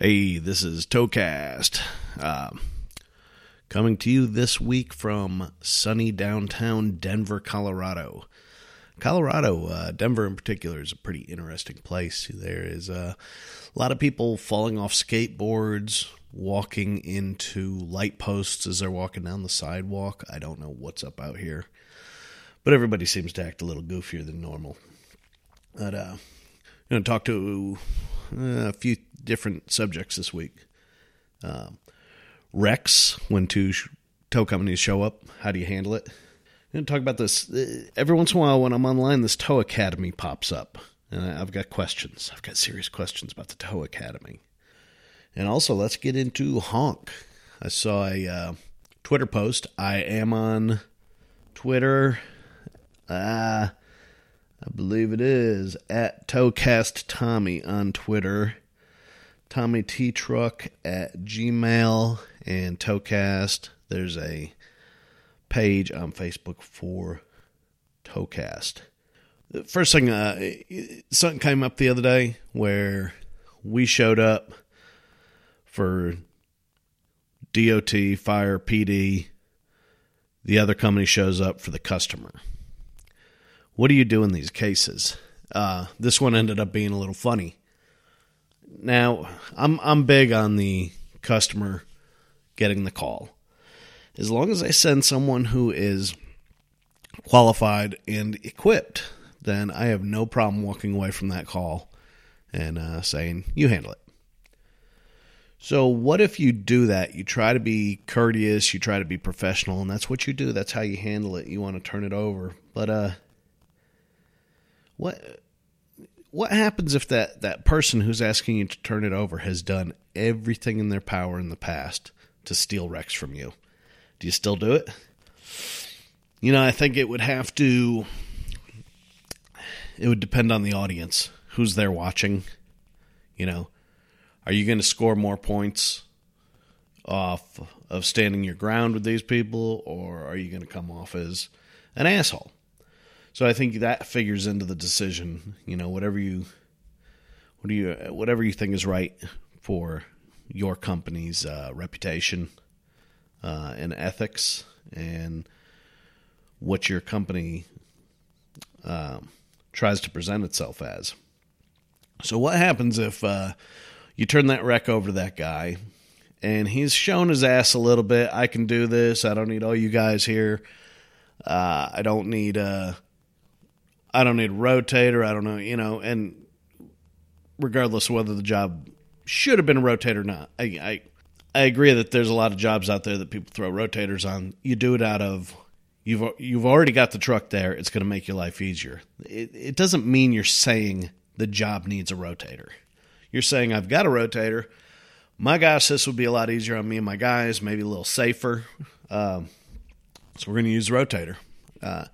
Hey, this is Towcast. Um, coming to you this week from sunny downtown Denver, Colorado. Colorado, uh, Denver in particular, is a pretty interesting place. There is uh, a lot of people falling off skateboards, walking into light posts as they're walking down the sidewalk. I don't know what's up out here, but everybody seems to act a little goofier than normal. But uh, I'm going to talk to uh, a few different subjects this week. Um, wrecks, when two sh- tow companies show up, how do you handle it? I'm going to talk about this. Uh, Every once in a while, when I'm online, this Tow Academy pops up, and I've got questions. I've got serious questions about the Tow Academy. And also, let's get into honk. I saw a uh, Twitter post. I am on Twitter. Uh, I believe it is at Towcast Tommy on Twitter. Tommy T Truck at Gmail and Towcast. There's a page on Facebook for Towcast. The First thing, uh, something came up the other day where we showed up for DOT, fire, PD. The other company shows up for the customer. What do you do in these cases? Uh, this one ended up being a little funny. Now, I'm I'm big on the customer getting the call. As long as I send someone who is qualified and equipped, then I have no problem walking away from that call and uh, saying, "You handle it." So, what if you do that? You try to be courteous, you try to be professional, and that's what you do. That's how you handle it. You want to turn it over, but uh, what what happens if that that person who's asking you to turn it over has done everything in their power in the past to steal wrecks from you? Do you still do it? You know, I think it would have to. It would depend on the audience, who's there watching. You know, are you going to score more points off of standing your ground with these people, or are you going to come off as an asshole? So I think that figures into the decision. You know, whatever you, what do you, whatever you think is right for your company's uh, reputation uh, and ethics, and what your company um, tries to present itself as. So what happens if uh, you turn that wreck over to that guy, and he's shown his ass a little bit? I can do this. I don't need all you guys here. Uh, I don't need a. I don't need a rotator. I don't know, you know, and regardless of whether the job should have been a rotator or not, I, I I agree that there's a lot of jobs out there that people throw rotators on. You do it out of you've you've already got the truck there. It's going to make your life easier. It, it doesn't mean you're saying the job needs a rotator. You're saying I've got a rotator. My gosh, this would be a lot easier on me and my guys. Maybe a little safer. Um, so we're going to use rotator. Uh,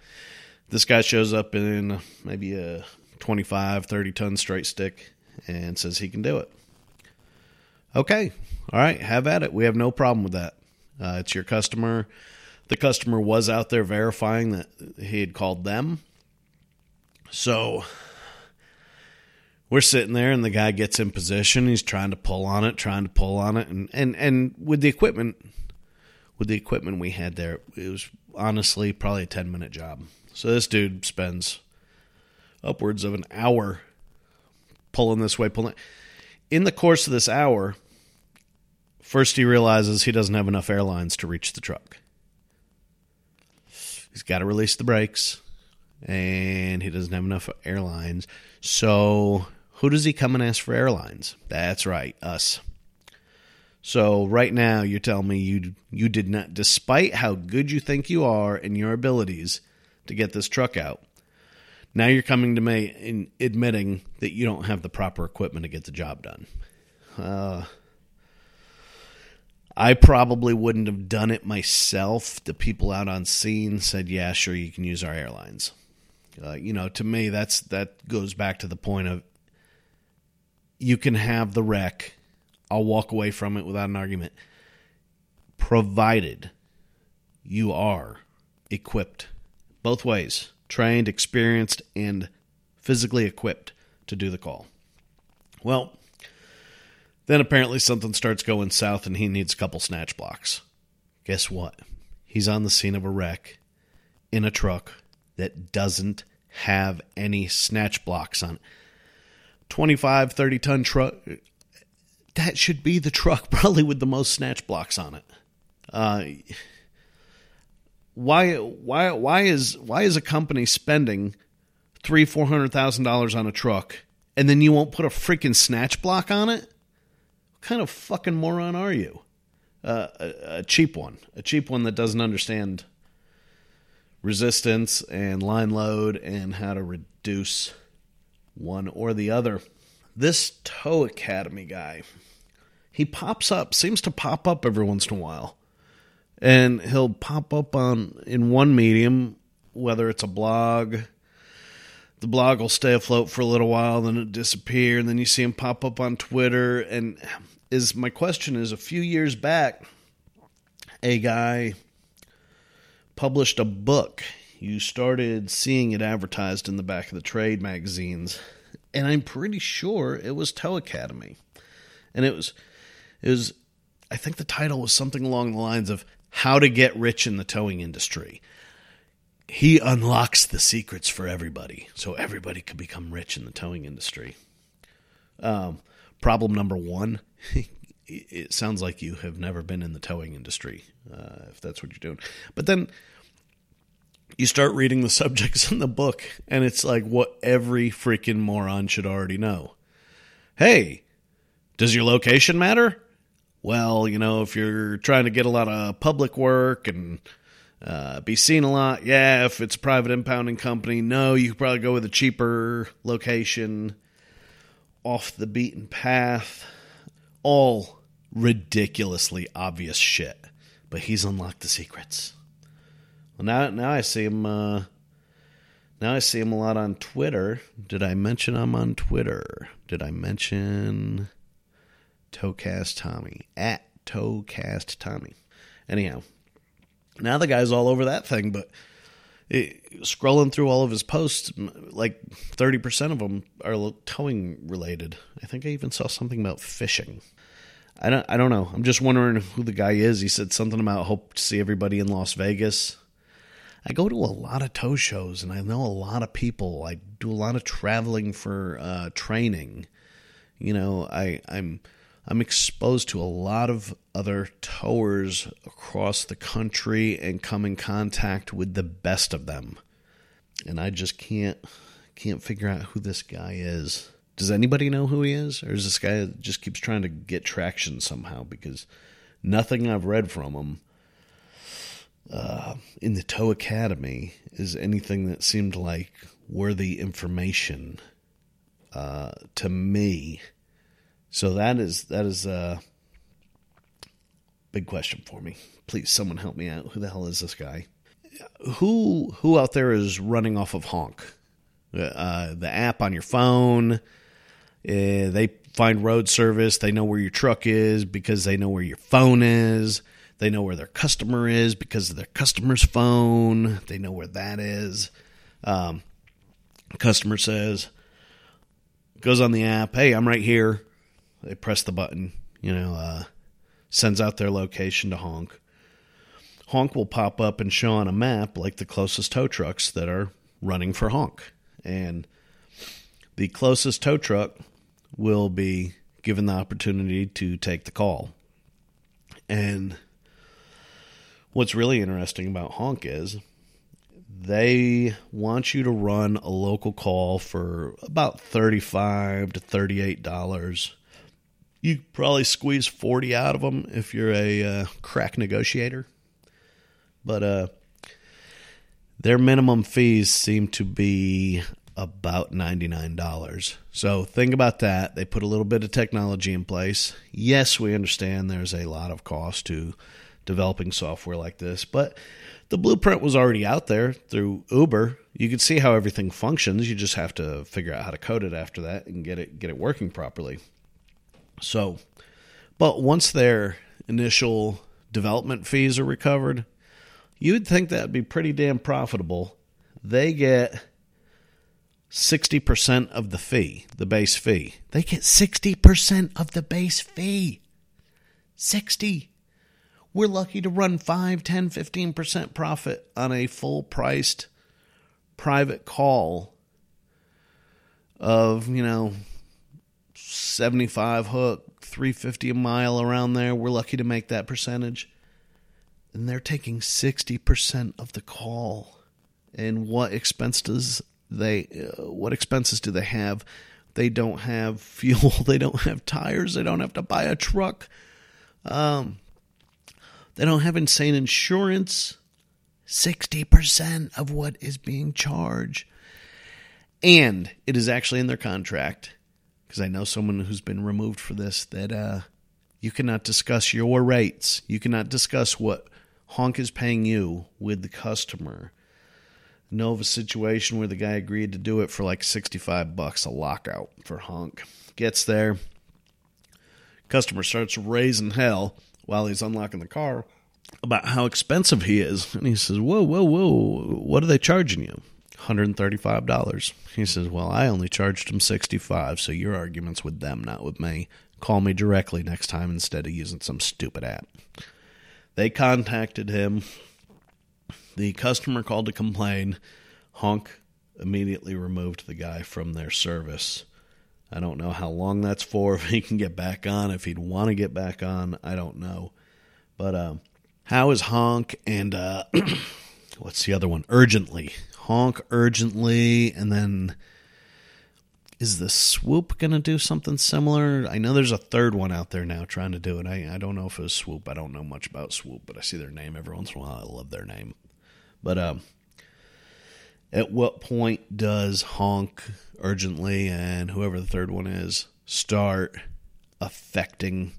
this guy shows up in maybe a 25, 30 ton straight stick and says he can do it. Okay. All right. Have at it. We have no problem with that. Uh, it's your customer. The customer was out there verifying that he had called them. So we're sitting there and the guy gets in position. He's trying to pull on it, trying to pull on it. And, and, and with the equipment, with the equipment we had there, it was honestly probably a 10 minute job. So this dude spends upwards of an hour pulling this way, pulling. In the course of this hour, first he realizes he doesn't have enough airlines to reach the truck. He's got to release the brakes, and he doesn't have enough airlines. So who does he come and ask for airlines? That's right, us. So right now you're telling me you you did not despite how good you think you are and your abilities to get this truck out. Now you're coming to me and admitting that you don't have the proper equipment to get the job done. Uh, I probably wouldn't have done it myself. The people out on scene said, "Yeah, sure, you can use our airlines." Uh, you know, to me, that's that goes back to the point of you can have the wreck. I'll walk away from it without an argument, provided you are equipped both ways, trained, experienced, and physically equipped to do the call. Well, Then apparently something starts going south and he needs a couple snatch blocks. Guess what? He's on the scene of a wreck in a truck that doesn't have any snatch blocks on it. 25, 30 ton truck. That should be the truck, probably with the most snatch blocks on it. Uh, why, why, why is why is a company spending three, four hundred thousand dollars on a truck, and then you won't put a freaking snatch block on it? What kind of fucking moron are you? Uh, a, a cheap one, a cheap one that doesn't understand resistance and line load and how to reduce one or the other. This Tow Academy guy, he pops up, seems to pop up every once in a while. And he'll pop up on in one medium, whether it's a blog, the blog will stay afloat for a little while, then it disappear, and then you see him pop up on Twitter. And is my question is a few years back, a guy published a book. You started seeing it advertised in the back of the trade magazines, and I'm pretty sure it was Tow Academy. And it was it was I think the title was something along the lines of How to Get Rich in the Towing Industry. He unlocks the secrets for everybody, so everybody could become rich in the towing industry. Um, problem number one it sounds like you have never been in the towing industry, uh, if that's what you're doing. But then you start reading the subjects in the book, and it's like what every freaking moron should already know. Hey, does your location matter? Well, you know, if you're trying to get a lot of public work and uh, be seen a lot, yeah. If it's a private impounding company, no, you could probably go with a cheaper location, off the beaten path all ridiculously obvious shit. But he's unlocked the secrets. Well, now, now I see him. Uh, now I see him a lot on Twitter. Did I mention I'm on Twitter? Did I mention Towcast Tommy at Towcast Tommy? Anyhow, now the guy's all over that thing, but it, scrolling through all of his posts, like 30% of them are towing related. I think I even saw something about fishing. I don't I don't know. I'm just wondering who the guy is. He said something about hope to see everybody in Las Vegas. I go to a lot of tow shows and I know a lot of people. I do a lot of traveling for uh, training. You know, I I'm I'm exposed to a lot of other towers across the country and come in contact with the best of them. And I just can't can't figure out who this guy is. Does anybody know who he is? Or is this guy just keeps trying to get traction somehow? Because nothing I've read from him uh, in the Tow Academy is anything that seemed like worthy information uh, to me. So that is that is a big question for me. Please, someone help me out. Who the hell is this guy? Who who out there is running off of Honk? Uh, the app on your phone, uh, they find road service. They know where your truck is because they know where your phone is. They know where their customer is because of their customer's phone. They know where that is. Um, customer says, goes on the app, hey, I'm right here. They press the button, you know, uh, sends out their location to Honk. Honk will pop up and show on a map like the closest tow trucks that are running for Honk. And the closest tow truck will be given the opportunity to take the call. And what's really interesting about Honk is they want you to run a local call for about 35 to 38 dollars. You probably squeeze 40 out of them if you're a uh, crack negotiator. But uh, their minimum fees seem to be about $99. So think about that. They put a little bit of technology in place. Yes, we understand there's a lot of cost to developing software like this, but the blueprint was already out there through Uber. You can see how everything functions. You just have to figure out how to code it after that and get it get it working properly. So, but once their initial development fees are recovered, you would think that'd be pretty damn profitable. They get 60% of the fee, the base fee. They get 60% of the base fee. 60. We're lucky to run 5, 10, 15% profit on a full priced private call of, you know, 75 hook, 350 a mile around there. We're lucky to make that percentage. And they're taking 60% of the call. And what expenses they uh, what expenses do they have? They don't have fuel, they don't have tires, they don't have to buy a truck. Um they don't have insane insurance. 60% of what is being charged. And it is actually in their contract, because I know someone who's been removed for this, that uh, you cannot discuss your rates. You cannot discuss what Honk is paying you with the customer. Know of a situation where the guy agreed to do it for like 65 bucks a lockout for Honk. Gets there, customer starts raising hell while he's unlocking the car about how expensive he is. And he says, Whoa, whoa, whoa, what are they charging you? $135. He says, Well, I only charged him 65 so your argument's with them, not with me. Call me directly next time instead of using some stupid app. They contacted him. The customer called to complain. Honk immediately removed the guy from their service. I don't know how long that's for, if he can get back on, if he'd want to get back on, I don't know. But uh, how is Honk and uh, what's the other one? Urgently. Honk urgently, and then is the swoop going to do something similar? I know there's a third one out there now trying to do it. I, I don't know if it was swoop. I don't know much about swoop, but I see their name every once in a while. I love their name. But um, at what point does Honk urgently and whoever the third one is start affecting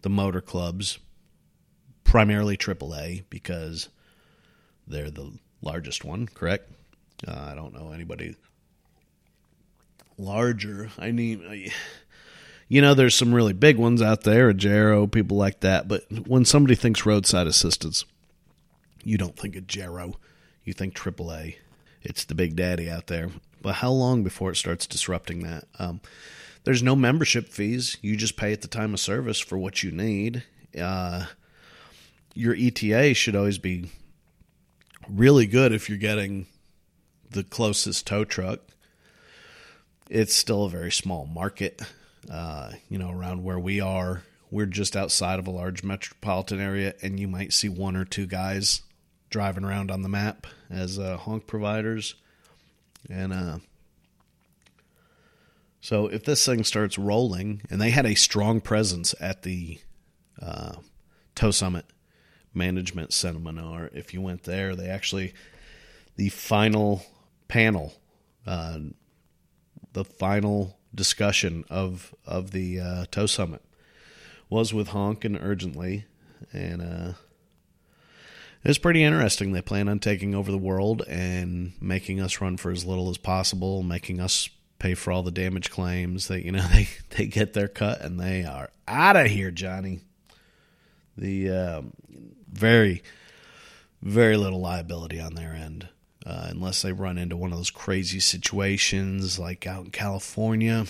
the motor clubs primarily AAA because they're the largest one, correct? Uh, I don't know anybody larger. I mean, you know, there's some really big ones out there, Agero, people like that. But when somebody thinks roadside assistance, you don't think Agero. You think AAA. It's the big daddy out there. But how long before it starts disrupting that? Um, there's no membership fees. You just pay at the time of service for what you need. Uh, your ETA should always be really good if you're getting the closest tow truck. It's still a very small market. Uh, you know, around where we are, we're just outside of a large metropolitan area, and you might see one or two guys driving around on the map as uh, honk providers. And uh, so, if this thing starts rolling, and they had a strong presence at the uh, Tow Summit management seminar. If you went there, they actually the final panel, uh, the final discussion of of the uh, Tow Summit was with Honk and Urgently, and uh, it's pretty interesting. They plan on taking over the world and making us run for as little as possible, making us pay for all the damage claims. That you know they they get their cut and they are out of here, Johnny. The um, very, very little liability on their end. Uh, unless they run into one of those crazy situations like out in California.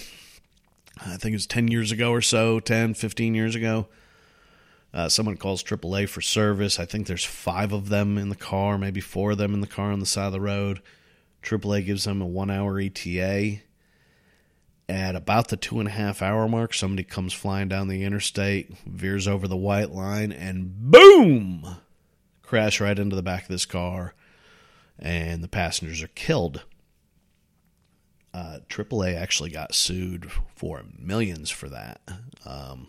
I think it was 10 years ago or so, 10, 15 years ago. Uh, someone calls AAA for service. I think there's five of them in the car, maybe four of them in the car on the side of the road. AAA gives them a one hour ETA. At about the two and a half hour mark, somebody comes flying down the interstate, veers over the white line, and boom! Crash right into the back of this car, and the passengers are killed. Uh, AAA actually got sued for millions for that. Um,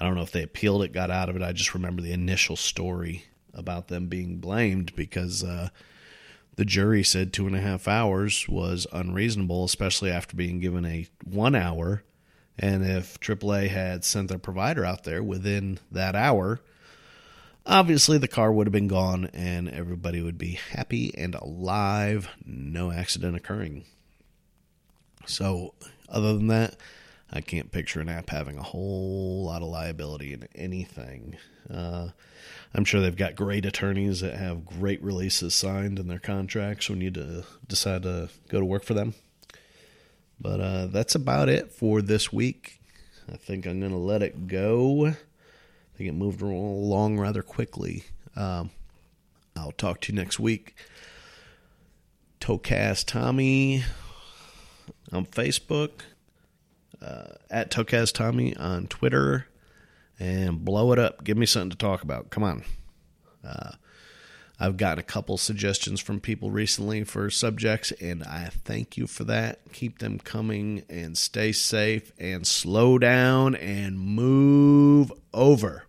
I don't know if they appealed it, got out of it. I just remember the initial story about them being blamed because uh, the jury said two and a half hours was unreasonable, especially after being given a one hour. And if AAA had sent their provider out there within that hour, obviously the car would have been gone and everybody would be happy and alive, no accident occurring. So, other than that, I can't picture an app having a whole lot of liability in anything. Uh, I'm sure they've got great attorneys that have great releases signed in their contracts when you decide to go to work for them. But uh, that's about it for this week. I think I'm going to let it go. I think it moved along rather quickly. Um, I'll talk to you next week. Towcast Tommy on Facebook, uh, at Towcast Tommy on Twitter, and blow it up. Give me something to talk about. Come on. Uh, I've gotten a couple suggestions from people recently for subjects, and I thank you for that. Keep them coming and stay safe and slow down and move over.